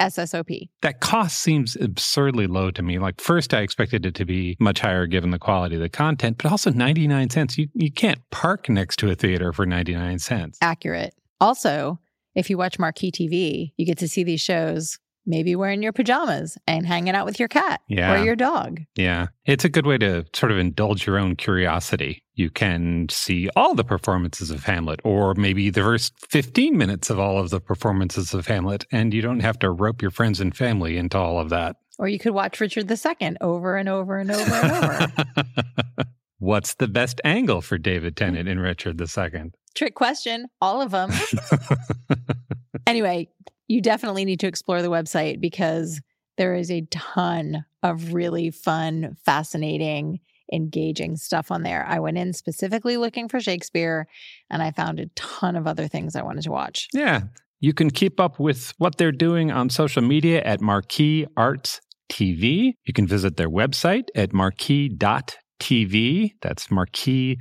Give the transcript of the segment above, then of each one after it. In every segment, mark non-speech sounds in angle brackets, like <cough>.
SSOP. That cost seems absurdly low to me. Like, first, I expected it to be much higher given the quality of the content, but also 99 cents. You, you can't park next to a theater for 99 cents. Accurate. Also, if you watch Marquee TV, you get to see these shows maybe wearing your pajamas and hanging out with your cat Yeah. or your dog. Yeah. It's a good way to sort of indulge your own curiosity. You can see all the performances of Hamlet, or maybe the first 15 minutes of all of the performances of Hamlet, and you don't have to rope your friends and family into all of that. Or you could watch Richard II over and over and over and over. <laughs> What's the best angle for David Tennant in Richard II? Trick question, all of them. <laughs> anyway, you definitely need to explore the website because there is a ton of really fun, fascinating, engaging stuff on there. I went in specifically looking for Shakespeare and I found a ton of other things I wanted to watch. Yeah. You can keep up with what they're doing on social media at Marquee Arts TV. You can visit their website at marquee.tv. That's marquee.tv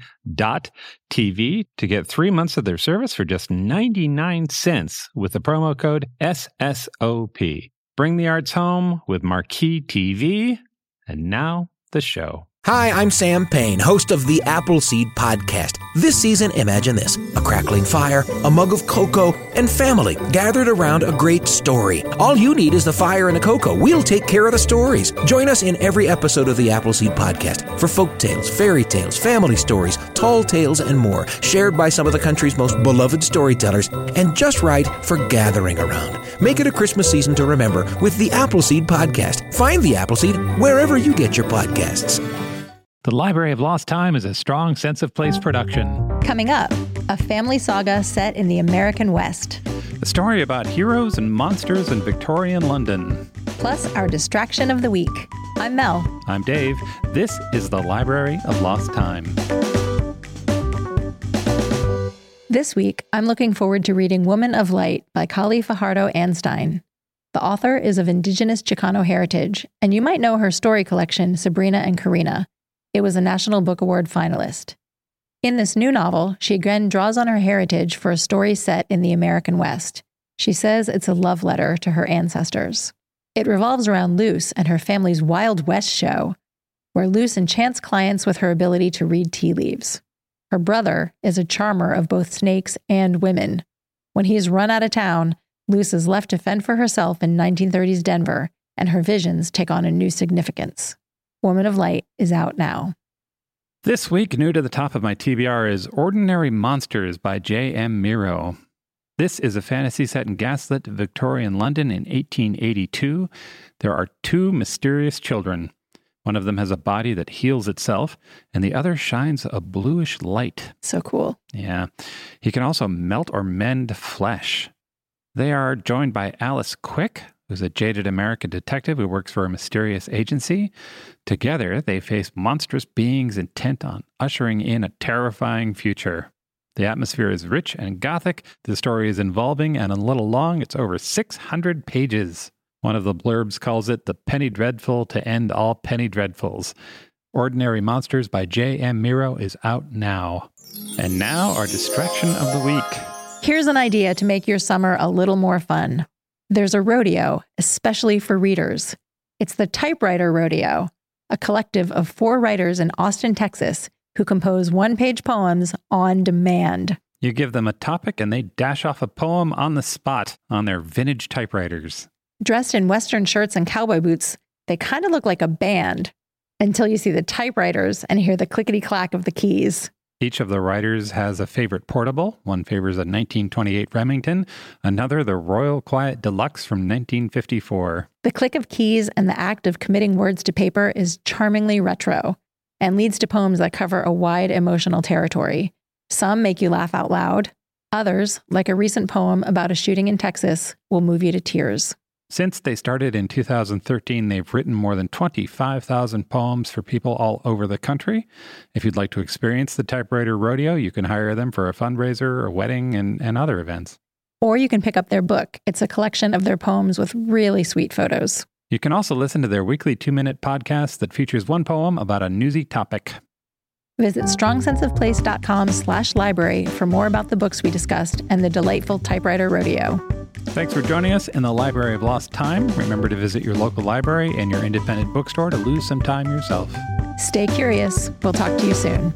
to get three months of their service for just 99 cents with the promo code SSOP. Bring the arts home with Marquee TV. And now the show. Hi, I'm Sam Payne, host of the Appleseed Podcast. This season, imagine this a crackling fire, a mug of cocoa, and family gathered around a great story. All you need is the fire and the cocoa. We'll take care of the stories. Join us in every episode of the Appleseed Podcast for folk tales, fairy tales, family stories, tall tales, and more, shared by some of the country's most beloved storytellers, and just right for gathering around. Make it a Christmas season to remember with the Appleseed Podcast. Find the Appleseed wherever you get your podcasts. The Library of Lost Time is a strong sense of place production. Coming up, a family saga set in the American West, A story about heroes and monsters in Victorian London. plus our distraction of the week. I'm Mel. I'm Dave. This is the Library of Lost Time. This week, I'm looking forward to reading Woman of Light by Kali Fajardo Anstine. The author is of indigenous Chicano heritage, and you might know her story collection, Sabrina and Corina. It was a National Book Award finalist. In this new novel, she again draws on her heritage for a story set in the American West. She says it's a love letter to her ancestors. It revolves around Luce and her family's Wild West show, where Luce enchants clients with her ability to read tea leaves. Her brother is a charmer of both snakes and women. When he is run out of town, Luce is left to fend for herself in 1930s Denver, and her visions take on a new significance. Woman of Light is out now. This week, new to the top of my TBR is Ordinary Monsters by J.M. Miro. This is a fantasy set in gaslit Victorian London in 1882. There are two mysterious children. One of them has a body that heals itself, and the other shines a bluish light. So cool. Yeah. He can also melt or mend flesh. They are joined by Alice Quick, who's a jaded American detective who works for a mysterious agency. Together, they face monstrous beings intent on ushering in a terrifying future. The atmosphere is rich and gothic. The story is involving and a little long. It's over 600 pages. One of the blurbs calls it the Penny Dreadful to end all Penny Dreadfuls. Ordinary Monsters by J.M. Miro is out now. And now, our distraction of the week. Here's an idea to make your summer a little more fun. There's a rodeo, especially for readers. It's the Typewriter Rodeo, a collective of four writers in Austin, Texas, who compose one page poems on demand. You give them a topic and they dash off a poem on the spot on their vintage typewriters. Dressed in Western shirts and cowboy boots, they kind of look like a band until you see the typewriters and hear the clickety clack of the keys. Each of the writers has a favorite portable. One favors a 1928 Remington, another the Royal Quiet Deluxe from 1954. The click of keys and the act of committing words to paper is charmingly retro and leads to poems that cover a wide emotional territory. Some make you laugh out loud. Others, like a recent poem about a shooting in Texas, will move you to tears. Since they started in 2013, they've written more than 25,000 poems for people all over the country. If you'd like to experience the Typewriter Rodeo, you can hire them for a fundraiser, a wedding, and, and other events. Or you can pick up their book. It's a collection of their poems with really sweet photos. You can also listen to their weekly two minute podcast that features one poem about a newsy topic. Visit strongsenseofplace.com slash library for more about the books we discussed and the delightful typewriter rodeo. Thanks for joining us in the Library of Lost Time. Remember to visit your local library and your independent bookstore to lose some time yourself. Stay curious. We'll talk to you soon.